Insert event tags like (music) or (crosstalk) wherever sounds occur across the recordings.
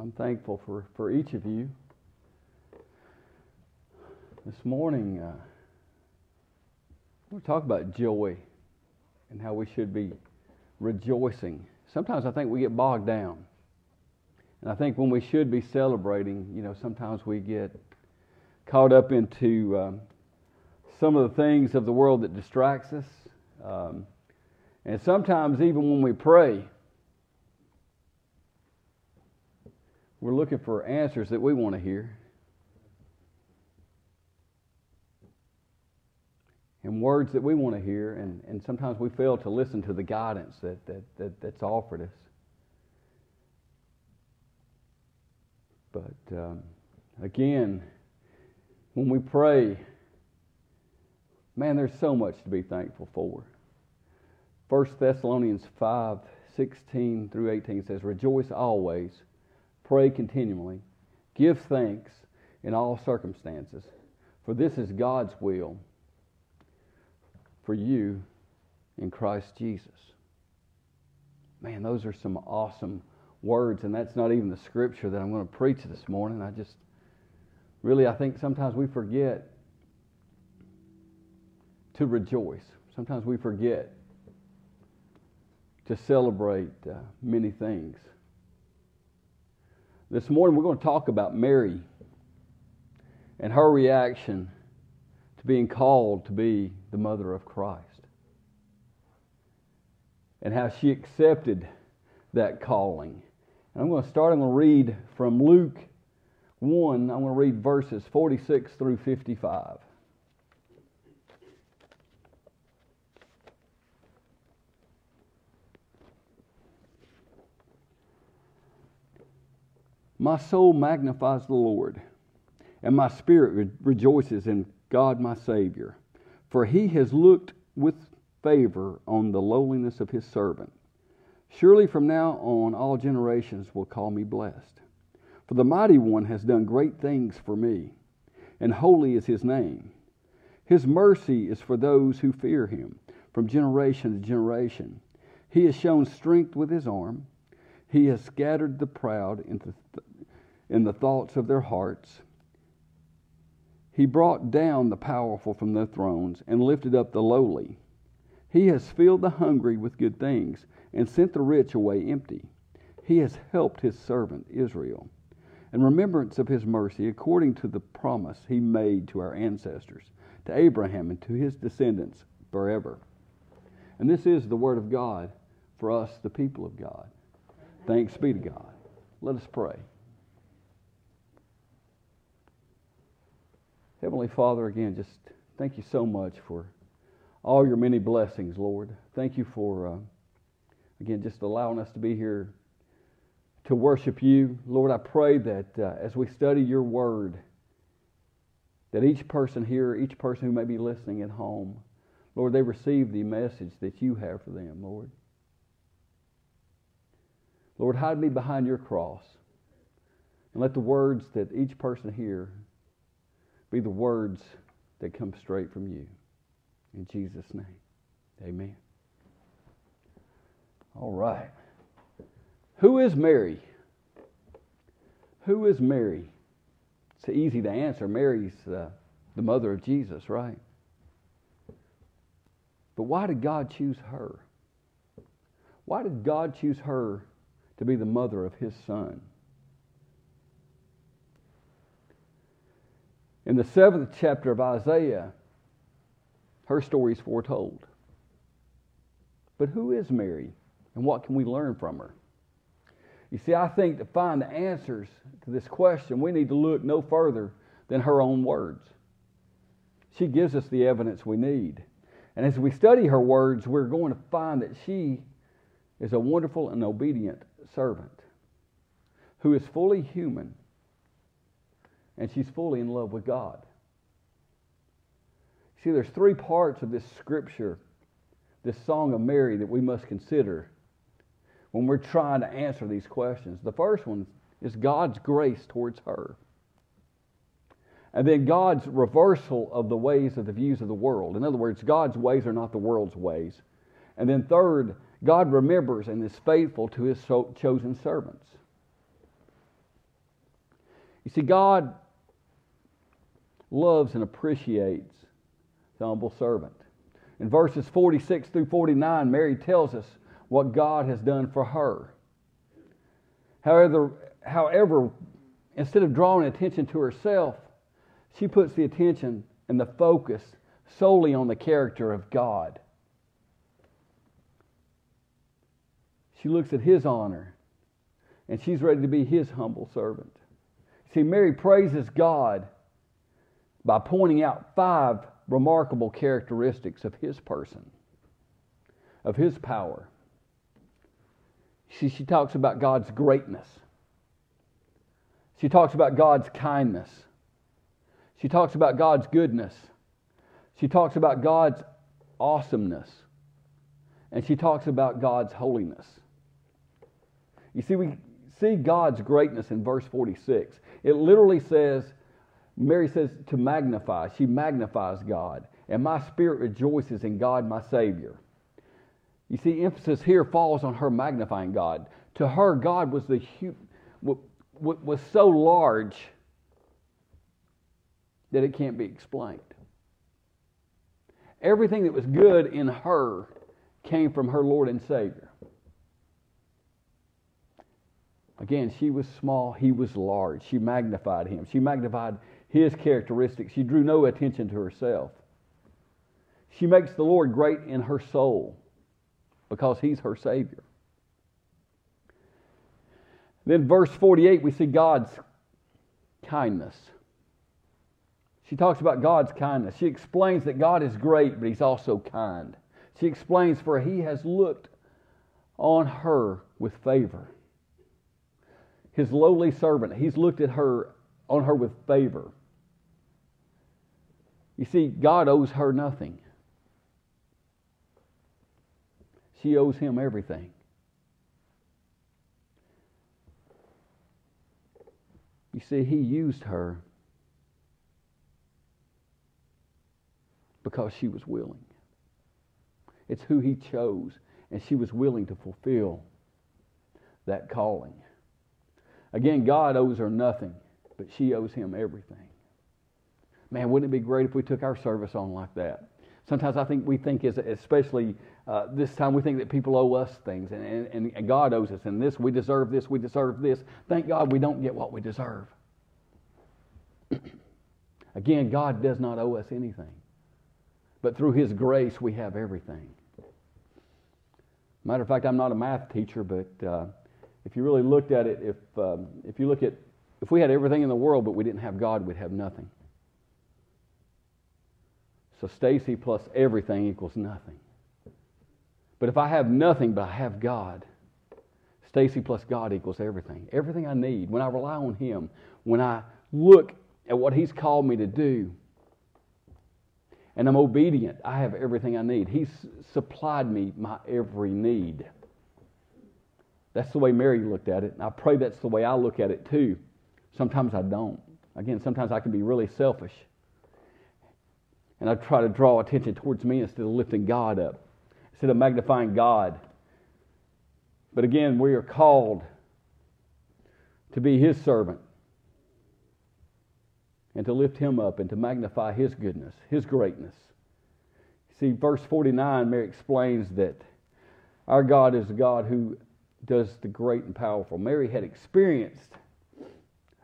I'm thankful for, for each of you. This morning, uh, we'll talk about joy and how we should be rejoicing. Sometimes I think we get bogged down. And I think when we should be celebrating, you know, sometimes we get caught up into um, some of the things of the world that distracts us. Um, and sometimes even when we pray, we're looking for answers that we want to hear. And words that we want to hear, and, and sometimes we fail to listen to the guidance that, that, that that's offered us. But um, again, when we pray, man, there's so much to be thankful for. 1 Thessalonians 5 16 through 18 says, Rejoice always, pray continually, give thanks in all circumstances, for this is God's will for you in Christ Jesus. Man, those are some awesome words, and that's not even the scripture that I'm going to preach this morning. I just really, I think sometimes we forget to rejoice. Sometimes we forget to celebrate uh, many things. This morning we're going to talk about Mary and her reaction to being called to be the mother of Christ and how she accepted that calling. And I'm going to start, I'm going to read from Luke 1, I'm going to read verses 46 through 55. My soul magnifies the Lord, and my spirit re- rejoices in God my Savior, for he has looked with favor on the lowliness of his servant. Surely from now on all generations will call me blessed. For the mighty one has done great things for me, and holy is his name. His mercy is for those who fear him from generation to generation. He has shown strength with his arm. He has scattered the proud into in the thoughts of their hearts. He brought down the powerful from their thrones and lifted up the lowly. He has filled the hungry with good things and sent the rich away empty. He has helped his servant Israel. In remembrance of his mercy, according to the promise he made to our ancestors, to Abraham and to his descendants forever. And this is the word of God for us, the people of God. Thanks be to God. Let us pray. Heavenly Father, again, just thank you so much for all your many blessings, Lord. Thank you for, uh, again, just allowing us to be here to worship you. Lord, I pray that uh, as we study your word, that each person here, each person who may be listening at home, Lord, they receive the message that you have for them, Lord. Lord, hide me behind your cross and let the words that each person here be the words that come straight from you. In Jesus' name, amen. All right. Who is Mary? Who is Mary? It's easy to answer. Mary's uh, the mother of Jesus, right? But why did God choose her? Why did God choose her to be the mother of his son? In the seventh chapter of Isaiah, her story is foretold. But who is Mary, and what can we learn from her? You see, I think to find the answers to this question, we need to look no further than her own words. She gives us the evidence we need. And as we study her words, we're going to find that she is a wonderful and obedient servant who is fully human and she's fully in love with God. See, there's three parts of this scripture, this Song of Mary, that we must consider when we're trying to answer these questions. The first one is God's grace towards her. And then God's reversal of the ways of the views of the world. In other words, God's ways are not the world's ways. And then third, God remembers and is faithful to his chosen servants. You see, God loves and appreciates the humble servant. In verses 46 through 49, Mary tells us what God has done for her. However, however, instead of drawing attention to herself, she puts the attention and the focus solely on the character of God. She looks at his honor and she's ready to be his humble servant. See, Mary praises God by pointing out five remarkable characteristics of his person, of his power. See, she talks about God's greatness. She talks about God's kindness. She talks about God's goodness. She talks about God's awesomeness. And she talks about God's holiness. You see, we see God's greatness in verse 46. It literally says, Mary says to magnify. She magnifies God. And my spirit rejoices in God, my Savior. You see, emphasis here falls on her magnifying God. To her, God was the was so large that it can't be explained. Everything that was good in her came from her Lord and Savior. Again, she was small, he was large. She magnified him. She magnified his characteristics. She drew no attention to herself. She makes the Lord great in her soul because he's her Savior. Then, verse 48, we see God's kindness. She talks about God's kindness. She explains that God is great, but he's also kind. She explains, for he has looked on her with favor his lowly servant. He's looked at her on her with favor. You see, God owes her nothing. She owes him everything. You see, he used her because she was willing. It's who he chose, and she was willing to fulfill that calling. Again, God owes her nothing, but she owes him everything. Man, wouldn't it be great if we took our service on like that? Sometimes I think we think, especially uh, this time, we think that people owe us things, and, and, and God owes us. And this, we deserve this, we deserve this. Thank God we don't get what we deserve. (clears throat) Again, God does not owe us anything. But through His grace, we have everything. Matter of fact, I'm not a math teacher, but uh, if you really looked at it, if, um, if you look at, if we had everything in the world but we didn't have God, we'd have nothing. So Stacy plus everything equals nothing. But if I have nothing but I have God, Stacy plus God equals everything. Everything I need. When I rely on Him, when I look at what He's called me to do, and I'm obedient, I have everything I need. He's supplied me my every need. That's the way Mary looked at it. And I pray that's the way I look at it too. Sometimes I don't. Again, sometimes I can be really selfish. And I try to draw attention towards me instead of lifting God up, instead of magnifying God. But again, we are called to be His servant and to lift Him up and to magnify His goodness, His greatness. See, verse 49, Mary explains that our God is a God who does the great and powerful. Mary had experienced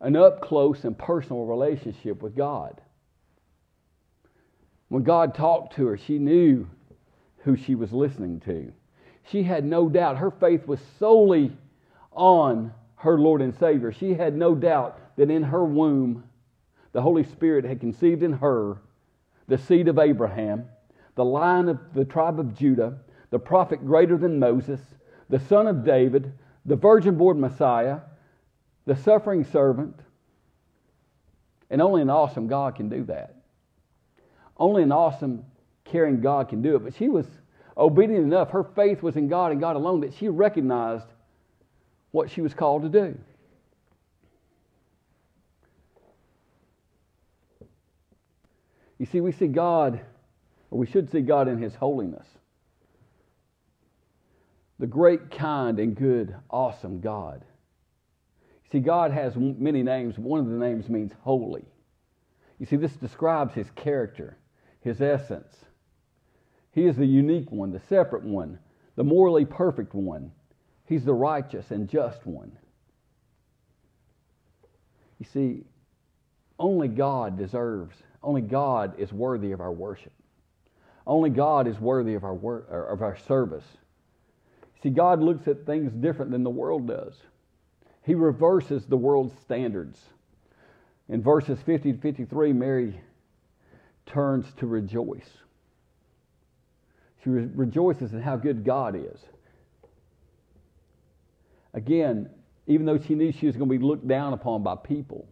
an up close and personal relationship with God. When God talked to her, she knew who she was listening to. She had no doubt. Her faith was solely on her Lord and Savior. She had no doubt that in her womb, the Holy Spirit had conceived in her the seed of Abraham, the line of the tribe of Judah, the prophet greater than Moses, the Son of David, the virgin born Messiah, the suffering servant. And only an awesome God can do that. Only an awesome, caring God can do it. But she was obedient enough. Her faith was in God and God alone that she recognized what she was called to do. You see, we see God, or we should see God in His holiness the great, kind, and good, awesome God. See, God has many names. One of the names means holy. You see, this describes his character, his essence. He is the unique one, the separate one, the morally perfect one. He's the righteous and just one. You see, only God deserves, only God is worthy of our worship. Only God is worthy of our, wor- of our service. See, God looks at things different than the world does. He reverses the world's standards. In verses 50 to 53, Mary turns to rejoice. She re- rejoices in how good God is. Again, even though she knew she was going to be looked down upon by people,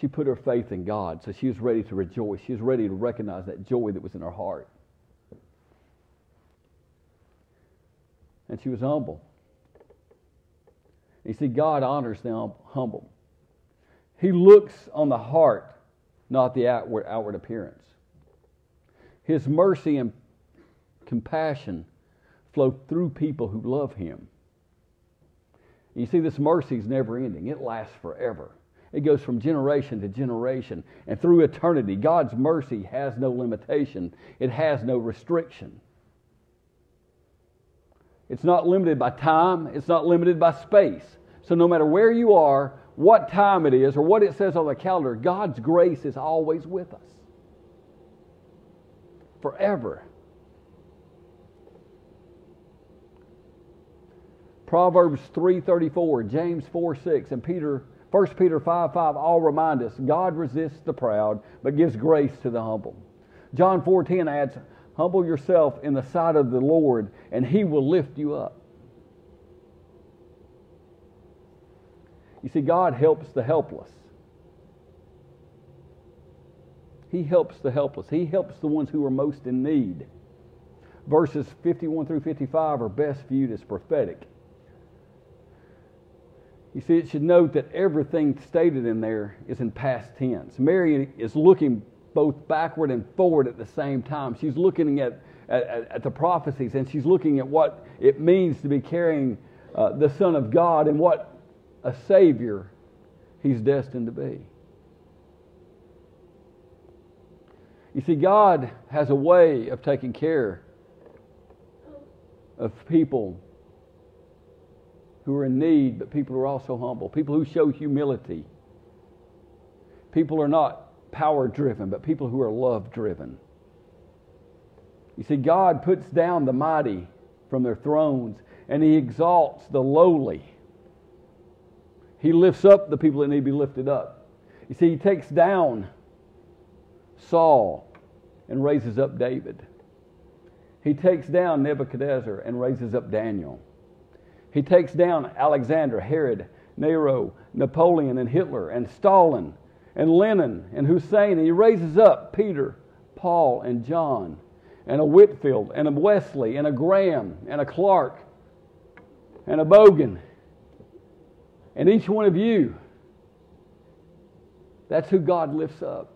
she put her faith in God. So she was ready to rejoice. She was ready to recognize that joy that was in her heart. And she was humble. You see, God honors the humble. He looks on the heart, not the outward, outward appearance. His mercy and compassion flow through people who love Him. You see, this mercy is never ending, it lasts forever. It goes from generation to generation and through eternity. God's mercy has no limitation, it has no restriction. It's not limited by time, it's not limited by space. So, no matter where you are, what time it is, or what it says on the calendar, God's grace is always with us. Forever. Proverbs 3:34, James 4:6, and Peter 1 Peter 5 5 all remind us God resists the proud, but gives grace to the humble. John 4:10 adds, Humble yourself in the sight of the Lord, and he will lift you up. You see, God helps the helpless. He helps the helpless. He helps the ones who are most in need. Verses 51 through 55 are best viewed as prophetic. You see, it should note that everything stated in there is in past tense. Mary is looking both backward and forward at the same time. She's looking at, at, at the prophecies and she's looking at what it means to be carrying uh, the Son of God and what a Savior he's destined to be. You see, God has a way of taking care of people who are in need, but people who are also humble, people who show humility. People are not power driven, but people who are love driven. You see, God puts down the mighty from their thrones and he exalts the lowly. He lifts up the people that need to be lifted up. You see, he takes down Saul and raises up David. He takes down Nebuchadnezzar and raises up Daniel. He takes down Alexander, Herod, Nero, Napoleon, and Hitler, and Stalin, and Lenin, and Hussein. And he raises up Peter, Paul, and John, and a Whitefield, and a Wesley, and a Graham, and a Clark, and a Bogan. And each one of you, that's who God lifts up.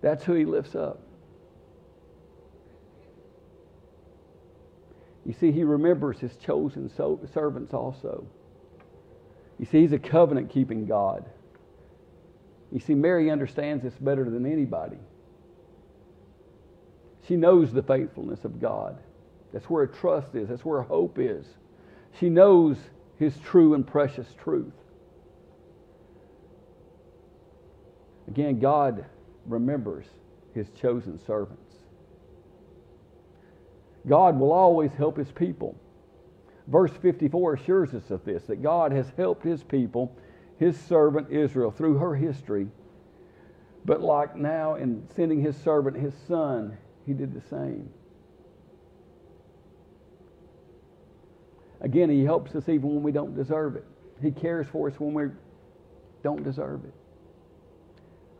That's who he lifts up. You see, he remembers his chosen servants also. You see, he's a covenant keeping God. You see, Mary understands this better than anybody. She knows the faithfulness of God. That's where her trust is, that's where her hope is. She knows his true and precious truth. Again, God remembers his chosen servants. God will always help his people. Verse 54 assures us of this that God has helped his people, his servant Israel, through her history. But like now, in sending his servant, his son, he did the same. Again, he helps us even when we don't deserve it. He cares for us when we don't deserve it.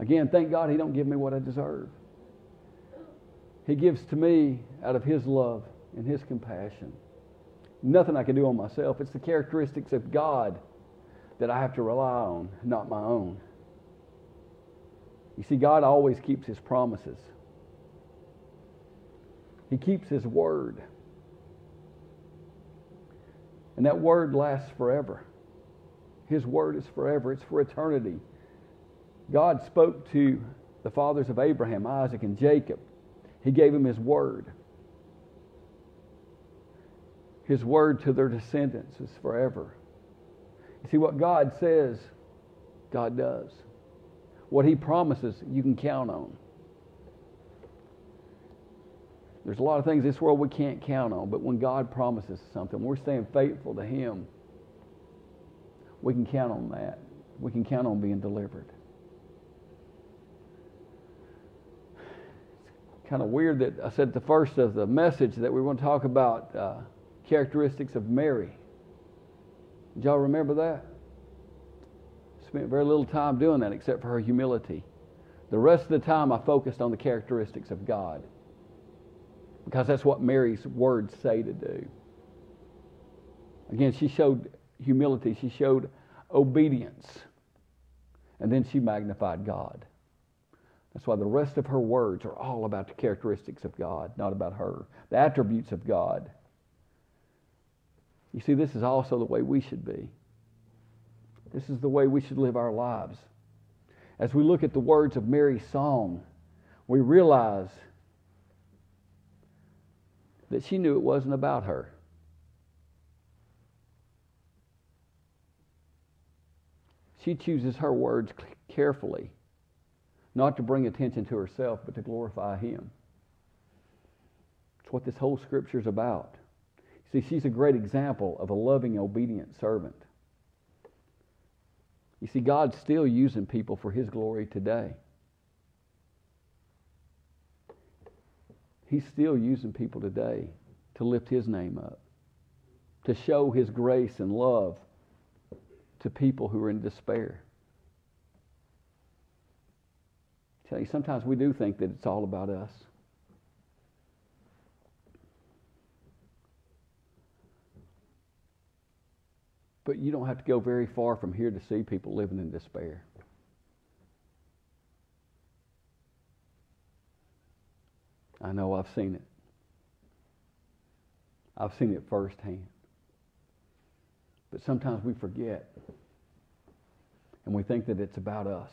Again, thank God he don't give me what I deserve. He gives to me out of His love and His compassion. Nothing I can do on myself. It's the characteristics of God that I have to rely on, not my own. You see, God always keeps His promises. He keeps His word. And that word lasts forever. His word is forever, it's for eternity. God spoke to the fathers of Abraham, Isaac, and Jacob. He gave him His word. His word to their descendants is forever. You see, what God says, God does. What He promises, you can count on. There's a lot of things in this world we can't count on, but when God promises something, we're staying faithful to Him. We can count on that. We can count on being delivered. Kind of weird that I said the first of the message that we want to talk about uh, characteristics of Mary. Did y'all remember that? Spent very little time doing that except for her humility. The rest of the time I focused on the characteristics of God because that's what Mary's words say to do. Again, she showed humility, she showed obedience, and then she magnified God. That's why the rest of her words are all about the characteristics of God, not about her, the attributes of God. You see, this is also the way we should be. This is the way we should live our lives. As we look at the words of Mary's song, we realize that she knew it wasn't about her. She chooses her words carefully, not to bring attention to herself, but to glorify Him. It's what this whole scripture is about. See, she's a great example of a loving, obedient servant. You see, God's still using people for His glory today. He's still using people today to lift His name up, to show His grace and love to people who are in despair. I tell you, sometimes we do think that it's all about us. But you don't have to go very far from here to see people living in despair. I know I've seen it. I've seen it firsthand. But sometimes we forget and we think that it's about us.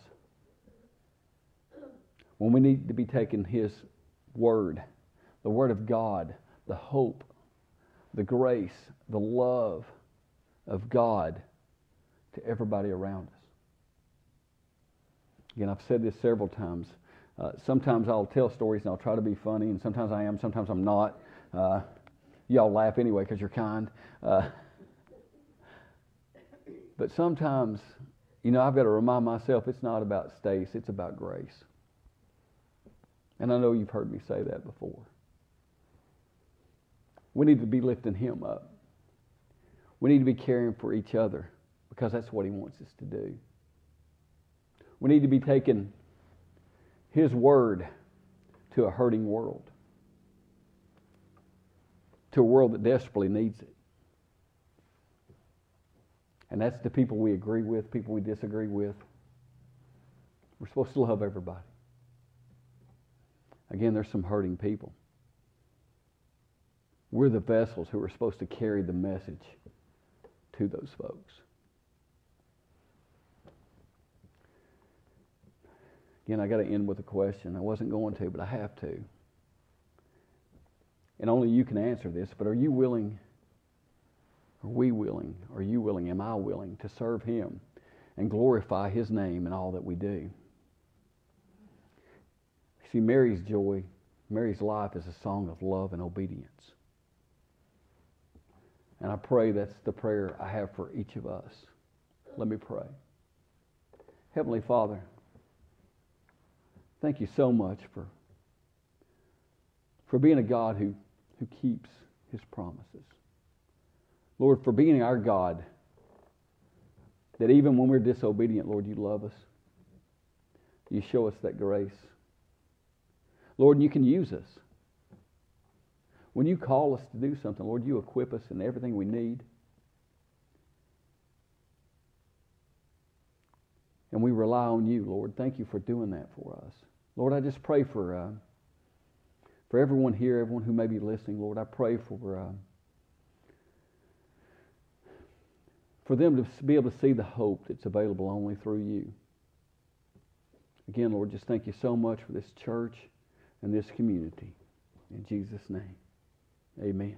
When we need to be taking His Word, the Word of God, the hope, the grace, the love of God to everybody around us. Again, I've said this several times. Uh, sometimes I'll tell stories and I'll try to be funny, and sometimes I am, sometimes I'm not. Uh, y'all laugh anyway because you're kind. Uh, but sometimes, you know, I've got to remind myself it's not about Stace, it's about grace. And I know you've heard me say that before. We need to be lifting him up. We need to be caring for each other because that's what he wants us to do. We need to be taking his word to a hurting world, to a world that desperately needs it. And that's the people we agree with, people we disagree with. We're supposed to love everybody. Again, there's some hurting people. We're the vessels who are supposed to carry the message to those folks. Again, I got to end with a question. I wasn't going to, but I have to. And only you can answer this, but are you willing, are we willing, are you willing, am I willing to serve Him and glorify His name in all that we do? See, Mary's joy, Mary's life is a song of love and obedience. And I pray that's the prayer I have for each of us. Let me pray. Heavenly Father, thank you so much for, for being a God who, who keeps his promises. Lord, for being our God, that even when we're disobedient, Lord, you love us. You show us that grace. Lord, you can use us. When you call us to do something, Lord, you equip us in everything we need. And we rely on you, Lord. Thank you for doing that for us. Lord, I just pray for, uh, For everyone here, everyone who may be listening, Lord, I pray for. Uh, for them to be able to see the hope that's available only through you. Again, Lord, just thank you so much for this church and this community. In Jesus' name, amen.